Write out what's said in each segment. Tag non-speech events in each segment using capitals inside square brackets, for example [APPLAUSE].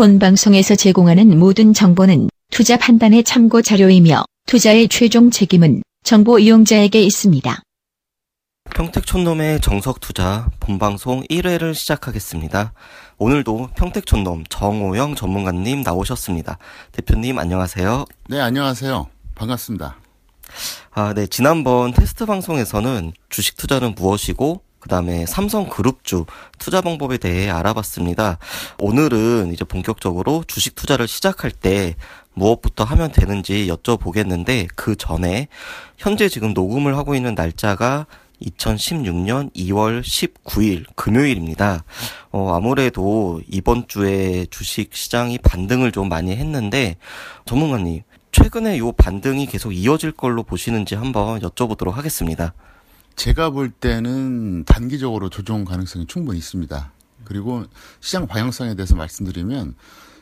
본 방송에서 제공하는 모든 정보는 투자 판단의 참고 자료이며 투자의 최종 책임은 정보 이용자에게 있습니다. 평택촌놈의 정석투자 본방송 1회를 시작하겠습니다. 오늘도 평택촌놈 정호영 전문가님 나오셨습니다. 대표님 안녕하세요. 네, 안녕하세요. 반갑습니다. 아, 네. 지난번 테스트 방송에서는 주식 투자는 무엇이고 그 다음에 삼성 그룹주 투자 방법에 대해 알아봤습니다. 오늘은 이제 본격적으로 주식 투자를 시작할 때 무엇부터 하면 되는지 여쭤보겠는데 그 전에 현재 지금 녹음을 하고 있는 날짜가 2016년 2월 19일 금요일입니다. 어, 아무래도 이번 주에 주식 시장이 반등을 좀 많이 했는데 전문가님 최근에 요 반등이 계속 이어질 걸로 보시는지 한번 여쭤보도록 하겠습니다. 제가 볼 때는 단기적으로 조정 가능성이 충분히 있습니다. 그리고 시장 방향성에 대해서 말씀드리면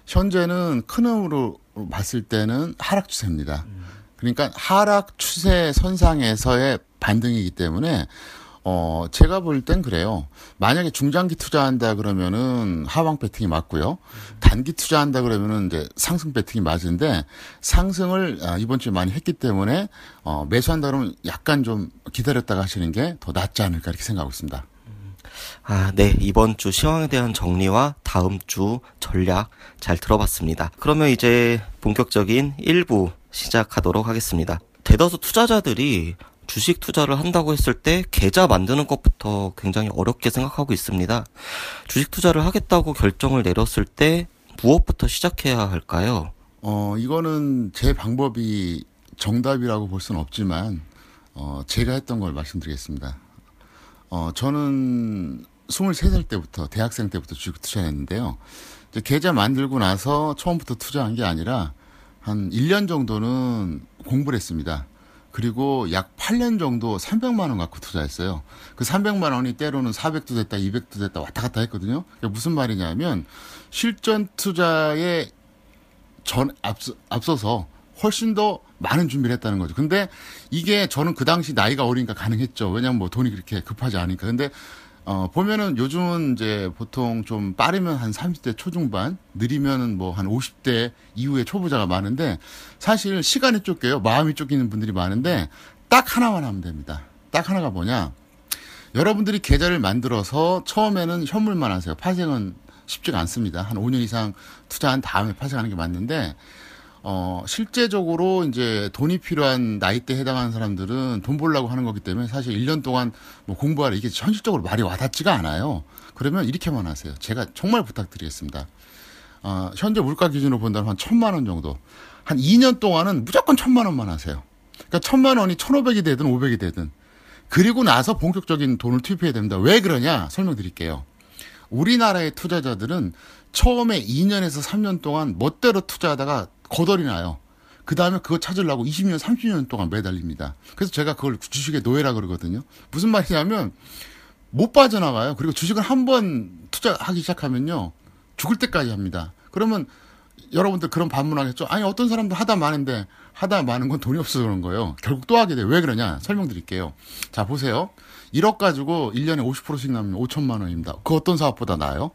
현재는 큰 흐름으로 봤을 때는 하락 추세입니다. 그러니까 하락 추세 선상에서의 반등이기 때문에 어, 제가 볼 땐 그래요. 만약에 중장기 투자한다 그러면은 하방 배팅이 맞고요. 단기 투자한다 그러면은 이제 상승 배팅이 맞은데 상승을 아, 이번 주에 많이 했기 때문에 어, 매수한다 그러면 약간 좀 기다렸다가 하시는 게 더 낫지 않을까 이렇게 생각하고 있습니다. 아, 네. 이번 주 시황에 대한 정리와 다음 주 전략 잘 들어봤습니다. 그러면 이제 본격적인 1부 시작하도록 하겠습니다. 대다수 투자자들이 주식 투자를 한다고 했을 때 계좌 만드는 것부터 굉장히 어렵게 생각하고 있습니다. 주식 투자를 하겠다고 결정을 내렸을 때 무엇부터 시작해야 할까요? 어, 이거는 제 방법이 정답이라고 볼 수는 없지만 어, 제가 했던 걸 말씀드리겠습니다. 어, 저는 23살 때부터 대학생 때부터 주식 투자했는데요. 이제 계좌 만들고 나서 처음부터 투자한 게 아니라 한 1년 정도는 공부를 했습니다. 그리고 약 8년 정도 300만 원 갖고 투자했어요. 그 300만 원이 때로는 400도 됐다, 200도 됐다 왔다 갔다 했거든요. 무슨 말이냐면 실전 투자에 전 앞서, 앞서서 훨씬 더 많은 준비를 했다는 거죠. 근데 이게 저는 그 당시 나이가 어리니까 가능했죠. 왜냐면 뭐 돈이 그렇게 급하지 않으니까. 근데 어, 보면은 요즘은 이제 보통 좀 빠르면 한 30대 초중반, 느리면은 뭐 한 50대 이후에 초보자가 많은데 사실 시간이 쫓겨요. 마음이 쫓기는 분들이 많은데 딱 하나만 하면 됩니다. 딱 하나가 뭐냐. 여러분들이 계좌를 만들어서 처음에는 현물만 하세요. 파생은 쉽지가 않습니다. 한 5년 이상 투자한 다음에 파생하는 게 맞는데 어, 실제적으로 이제 돈이 필요한 나이대 해당하는 사람들은 돈 벌려고 하는 거기 때문에 사실 1년 동안 뭐 공부하라 이게 현실적으로 말이 와닿지가 않아요. 그러면 이렇게만 하세요. 제가 정말 부탁드리겠습니다. 어, 현재 물가 기준으로 본다면 한 천만 원 정도. 한 2년 동안은 무조건 천만 원만 하세요. 그러니까 천만 원이 천오백이 되든 오백이 되든. 그리고 나서 본격적인 돈을 투입해야 됩니다. 왜 그러냐 설명드릴게요. 우리나라의 투자자들은 처음에 2년에서 3년 동안 멋대로 투자하다가 거덜이 나요. 그 다음에 그거 찾으려고 20년, 30년 동안 매달립니다. 그래서 제가 그걸 주식의 노예라 그러거든요. 무슨 말이냐면 못 빠져나가요. 그리고 주식을 한 번 투자하기 시작하면요. 죽을 때까지 합니다. 그러면 여러분들 그런 반문하겠죠. 아니 어떤 사람도 하다 마는데 하다 마는 건 돈이 없어서 그런 거예요. 결국 또 하게 돼. 왜 그러냐? 설명드릴게요. 자 보세요. 1억 가지고 1년에 50%씩 남으면 5천만 원입니다. 그 어떤 사업보다 나아요.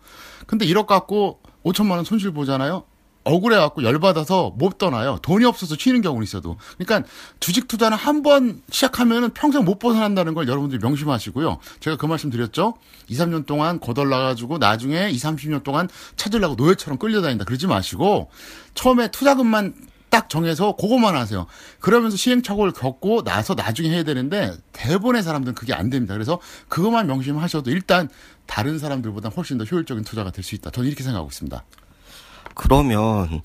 근데 1억 갖고 5천만 원 손실 보잖아요. 억울해갖고 열받아서 못 떠나요. 돈이 없어서 쉬는 경우는 있어도. 그러니까 주식 투자는 한 번 시작하면은 평생 못 벗어난다는 걸 여러분들이 명심하시고요. 제가 그 말씀 드렸죠? 2, 3년 동안 거덜나가지고 나중에 2, 30년 동안 찾으려고 노예처럼 끌려다닌다. 그러지 마시고 처음에 투자금만 딱 정해서 그것만 하세요. 그러면서 시행착오를 겪고 나서 나중에 해야 되는데 대부분의 사람들은 그게 안 됩니다. 그래서 그것만 명심하셔도 일단 다른 사람들보다 훨씬 더 효율적인 투자가 될 수 있다. 저는 이렇게 생각하고 있습니다. 그러면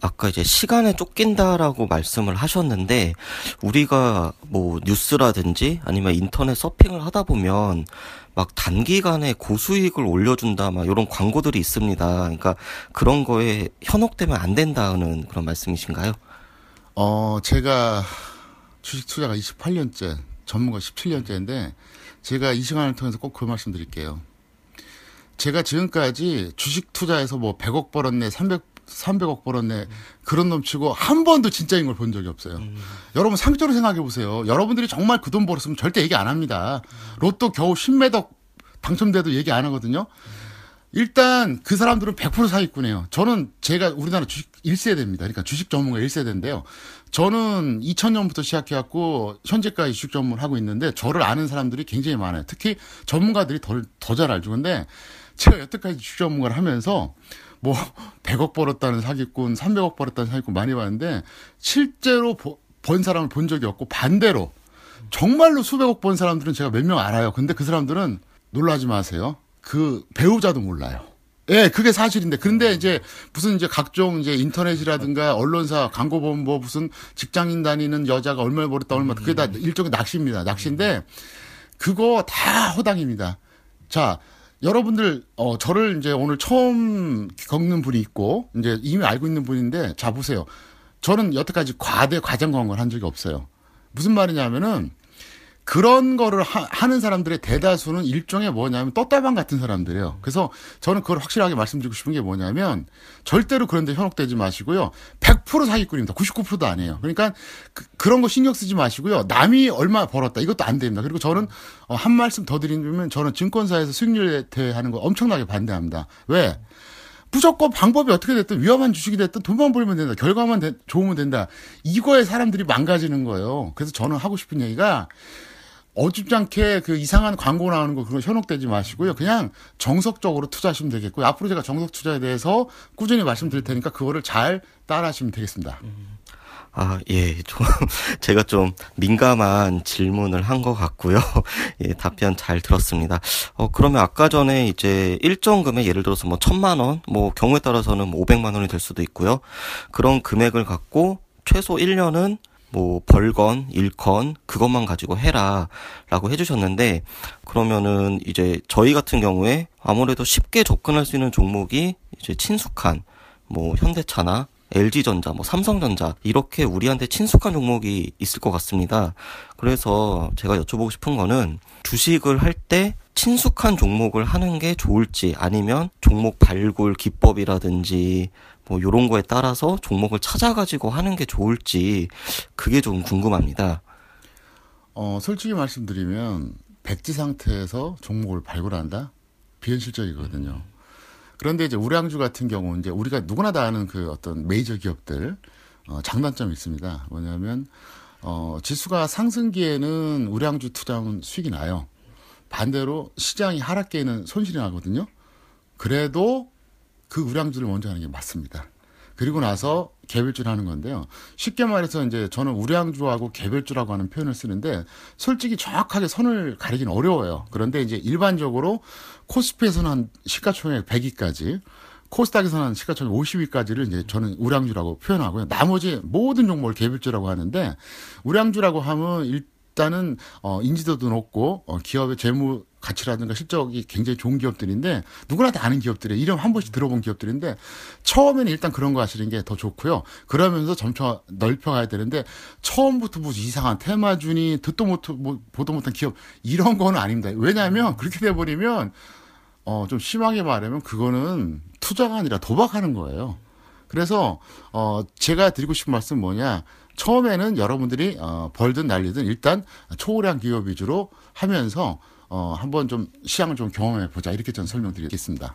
아까 이제 시간에 쫓긴다라고 말씀을 하셨는데 우리가 뭐 뉴스라든지 아니면 인터넷 서핑을 하다 보면 막 단기간에 고수익을 올려준다 막 이런 광고들이 있습니다. 그러니까 그런 거에 현혹되면 안 된다는 그런 말씀이신가요? 어 제가 주식 투자가 28년째 전문가 17년째인데 제가 이 시간을 통해서 꼭 그 말씀 드릴게요. 제가 지금까지 주식 투자해서 뭐 100억 벌었네, 300 300억 벌었네. 그런 놈 치고 한 번도 진짜인 걸 본 적이 없어요. 음. 여러분 상적으로 생각해 보세요. 여러분들이 정말 그 돈 벌었으면 절대 얘기 안 합니다. 로또 겨우 10매덕 당첨돼도 얘기 안 하거든요. 일단 그 사람들은 100% 사기꾼이에요. 저는 제가 우리나라 주식 1세대입니다. 그러니까 주식 전문가 1세대인데요. 저는 2000년부터 시작해갖고 현재까지 주식 전문을 하고 있는데 저를 아는 사람들이 굉장히 많아요. 특히 전문가들이 더잘 알죠. 근데 제가 여태까지 주식 전문가를 하면서 뭐 [LAUGHS] 100억 벌었다는 사기꾼, 300억 벌었다는 사기꾼 많이 봤는데 실제로 번 사람을 본 적이 없고 반대로 정말로 수백억 번 사람들은 제가 몇 명 알아요. 근데 그 사람들은 놀라지 마세요. 그 배우자도 몰라요. 예, 그게 사실인데. 그런데 이제 무슨 이제 각종 이제 인터넷이라든가 언론사 광고 보면 뭐 무슨 직장인 다니는 여자가 얼마를 벌었다 얼마 그게 다 일종의 낚시입니다. 낚시인데 그거 다 허당입니다. 자, 여러분들 어 저를 이제 오늘 처음 겪는 분이 있고 이제 이미 알고 있는 분인데 자 보세요. 저는 여태까지 과대 과장 광고를 한 적이 없어요. 무슨 말이냐면은 그런 거를 하, 는 사람들의 대다수는 일종의 뭐냐면 떴다방 같은 사람들이에요. 그래서 저는 그걸 확실하게 말씀드리고 싶은 게 뭐냐면 절대로 그런데 현혹되지 마시고요. 100% 사기꾼입니다. 99%도 아니에요. 그러니까 그, 런거 신경 쓰지 마시고요. 남이 얼마 벌었다 이것도 안 됩니다. 그리고 저는 어, 한 말씀 더 드리면 저는 증권사에서 수익률 대하는 거 엄청나게 반대합니다. 왜? 무조건 방법이 어떻게 됐든 위험한 주식이 됐든 돈만 벌면 된다. 결과만 되, 좋으면 된다. 이거에 사람들이 망가지는 거예요. 그래서 저는 하고 싶은 얘기가 어줍지 않게 그 이상한 광고 나오는 거 그거 현혹되지 마시고요. 그냥 정석적으로 투자하시면 되겠고요. 앞으로 제가 정석 투자에 대해서 꾸준히 말씀드릴 테니까 그거를 잘 따라하시면 되겠습니다. 아, 예, 좀, [LAUGHS] 제가 좀 민감한 질문을 한 것 같고요. [LAUGHS] 예, 답변 잘 들었습니다. 어, 그러면 아까 전에 이제 일정 금액, 예를 들어서 뭐 천만 원, 뭐 경우에 따라서는 뭐 오백만 원이 될 수도 있고요. 그런 금액을 갖고 최소 1년은 뭐 벌건, 일건 그것만 가지고 해라라고 해주셨는데 그러면은 이제 저희 같은 경우에 아무래도 쉽게 접근할 수 있는 종목이 이제 친숙한 뭐 현대차나 LG전자, 뭐 삼성전자 이렇게 우리한테 친숙한 종목이 있을 것 같습니다. 그래서 제가 여쭤보고 싶은 거는 주식을 할 때 친숙한 종목을 하는 게 좋을지 아니면 종목 발굴 기법이라든지 뭐 요런 거에 따라서 종목을 찾아가지고 하는 게 좋을지 그게 좀 궁금합니다. 어, 솔직히 말씀드리면 백지 상태에서 종목을 발굴한다? 비현실적이거든요. 그런데 이제 우량주 같은 경우 이제 우리가 누구나 다 아는 그 어떤 메이저 기업들 어, 장단점이 있습니다. 뭐냐면 어, 지수가 상승기에는 우량주 투자은 수익이 나요. 반대로 시장이 하락기에는 손실이 나거든요. 그래도 그 우량주를 먼저 하는 게 맞습니다. 그리고 나서 개별주를 하는 건데요. 쉽게 말해서 이제 저는 우량주하고 개별주라고 하는 표현을 쓰는데 솔직히 정확하게 선을 가리기는 어려워요. 그런데 이제 일반적으로 코스피에서는 한 시가총액 100위까지 코스닥에서는 한 시가총액 50위까지를 이제 저는 우량주라고 표현하고요. 나머지 모든 종목을 개별주라고 하는데 우량주라고 하면 일단은 어 인지도도 높고 어 기업의 재무 가치라든가 실적이 굉장히 좋은 기업들인데 누구나 다 아는 기업들이 이름 한 번씩 들어본 기업들인데 처음에는 일단 그런 거 하시는 게 더 좋고요. 그러면서 점차 넓혀가야 되는데 처음부터 무슨 이상한 테마주니 듣도 못 뭐, 보도 못한 기업 이런 거는 아닙니다. 왜냐하면 그렇게 돼버리면 어 좀 심하게 말하면 그거는 투자가 아니라 도박하는 거예요. 그래서 어 제가 드리고 싶은 말씀 은 뭐냐 처음에는 여러분들이 어 벌든 날리든 일단 초고량 기업 위주로 하면서 어, 한번 좀 시장을 좀 경험해 보자 이렇게 저는 설명드리겠습니다.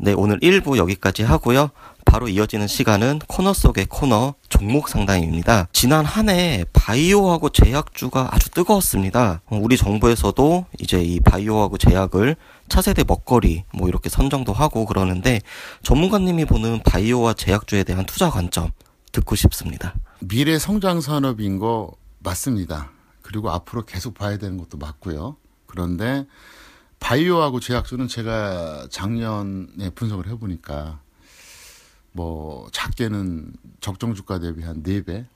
네, 오늘 1부 여기까지 하고요. 바로 이어지는 시간은 코너 속의 코너 종목 상담입니다. 지난 한 해 바이오하고 제약주가 아주 뜨거웠습니다. 우리 정부에서도 이제 이 바이오하고 제약을 차세대 먹거리 뭐 이렇게 선정도 하고 그러는데 전문가님이 보는 바이오와 제약주에 대한 투자 관점 듣고 싶습니다. 미래 성장 산업인 거 맞습니다. 그리고 앞으로 계속 봐야 되는 것도 맞고요. 그런데 바이오하고 제약주는 제가 작년에 분석을 해보니까 뭐 작게는 적정 주가 대비 한 4배,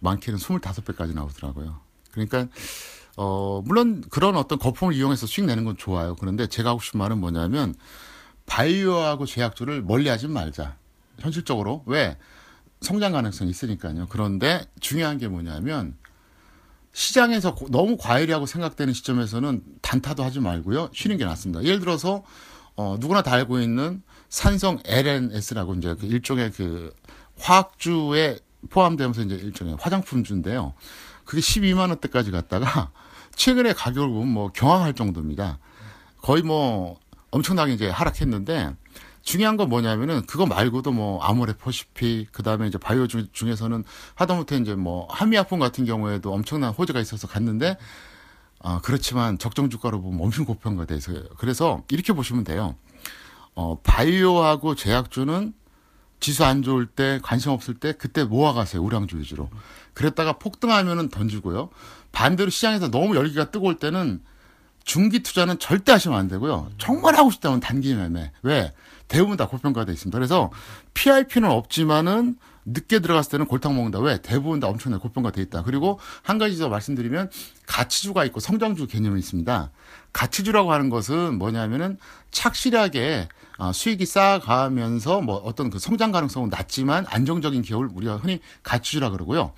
많게는 25배까지 나오더라고요. 그러니까 어 물론 그런 어떤 거품을 이용해서 수익 내는 건 좋아요. 그런데 제가 하고 싶은 말은 뭐냐면 바이오하고 제약주를 멀리하지 말자. 현실적으로 왜 성장 가능성이 있으니까요. 그런데 중요한 게 뭐냐면 시장에서 너무 과열이라고 생각되는 시점에서는 단타도 하지 말고요. 쉬는 게 낫습니다. 예를 들어서 어, 누구나 다 알고 있는 산성 LNS라고 이제 그 일종의 그 화학주에 포함되면서 이제 일종의 화장품주인데요. 그게 12만 원대까지 갔다가 [LAUGHS] 최근에 가격을 보면 뭐 경황할 정도입니다. 거의 뭐 엄청나게 이제 하락했는데 중요한 건 뭐냐면은 그거 말고도 뭐 아모레퍼시픽 그다음에 이제 바이오 중, 중에서는 하다못해 이제 뭐 한미약품 같은 경우에도 엄청난 호재가 있어서 갔는데 아 그렇지만 적정 주가로 보면 엄청 고평가돼 있어요. 그래서 이렇게 보시면 돼요. 어 바이오하고 제약주는 지수 안 좋을 때 관심 없을 때 그때 모아가세요 우량주 위주로. 그랬다가 폭등하면은 던지고요. 반대로 시장에서 너무 열기가 뜨거울 때는 중기 투자는 절대 하시면 안 되고요. 정말 하고 싶다면 단기 매매. 왜? 대부분 다 고평가돼 있습니다. 그래서 PIP는 없지만은 늦게 들어갔을 때는 골탕 먹는다. 왜? 대부분 다 엄청나게 고평가돼 있다. 그리고 한 가지 더 말씀드리면 가치주가 있고 성장주 개념이 있습니다. 가치주라고 하는 것은 뭐냐면은 착실하게 어, 수익이 쌓아가면서 뭐 어떤 그 성장 가능성은 낮지만 안정적인 기업을 우리가 흔히 가치주라 그러고요.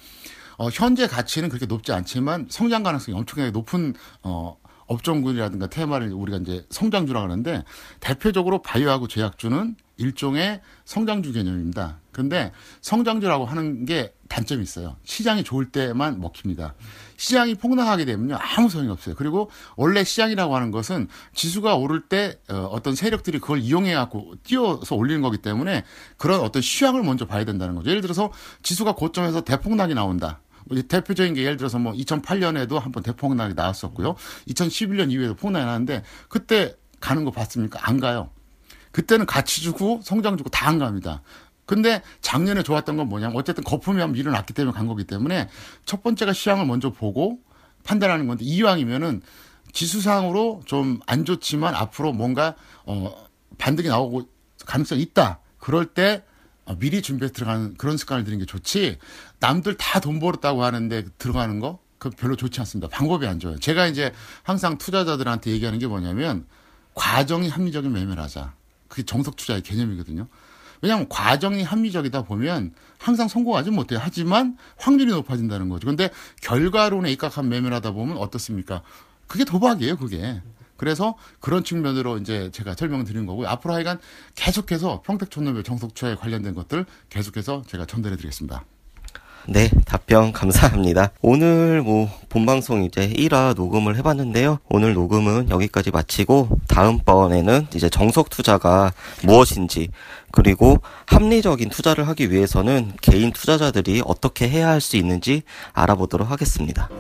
어, 현재 가치는 그렇게 높지 않지만 성장 가능성이 엄청나게 높은 어, 업종군이라든가 테마를 우리가 이제 성장주라 하는데 대표적으로 바이오하고 제약주는 일종의 성장주 개념입니다. 근데 성장주라고 하는 게 단점이 있어요. 시장이 좋을 때만 먹힙니다. 시장이 폭락하게 되면요 아무 소용이 없어요. 그리고 원래 시장이라고 하는 것은 지수가 오를 때 어, 어떤 세력들이 그걸 이용해 갖고 뛰어서 올리는 거기 때문에 그런 어떤 시황을 먼저 봐야 된다는 거죠. 예를 들어서 지수가 고점에서 대폭락이 나온다. 뭐 대표적인 게 예를 들어서 뭐 2008년에도 한번 대폭락이 나왔었고요. 2011년 이후에도 폭락이 나왔는데 그때 가는 거 봤습니까? 안 가요. 그때는 가치 주고 성장 주고 다 안 갑니다. 근데 작년에 좋았던 건 뭐냐면 어쨌든 거품이 한번 일어났기 때문에 간 거기 때문에 첫 번째가 시황을 먼저 보고 판단하는 건데 이왕이면은 지수상으로 좀 안 좋지만 앞으로 뭔가 어 반등이 나오고 가능성이 있다. 그럴 때 어, 미리 준비해서 들어가는 그런 습관을 들이는 게 좋지 남들 다 돈 벌었다고 하는데 들어가는 거 그 별로 좋지 않습니다. 방법이 안 좋아요. 제가 이제 항상 투자자들한테 얘기하는 게 뭐냐면 과정이 합리적인 매매를 하자. 그게 정석 투자의 개념이거든요. 왜냐하면 과정이 합리적이다 보면 항상 성공하지 못해요. 하지만 확률이 높아진다는 거죠. 근데 결과론에 입각한 매매를 하다 보면 어떻습니까? 그게 도박이에요, 그게. 그래서 그런 측면으로 이제 제가 설명을 드린 거고요. 앞으로 하여간 계속해서 평택촌놈의 정석투자에 관련된 것들 계속해서 제가 전달해 드리겠습니다. 네, 답변 감사합니다. 오늘 뭐 본방송 이제 1화 녹음을 해봤는데요. 오늘 녹음은 여기까지 마치고 다음번에는 이제 정석 투자가 무엇인지 그리고 합리적인 투자를 하기 위해서는 개인 투자자들이 어떻게 해야 할 수 있는지 알아보도록 하겠습니다.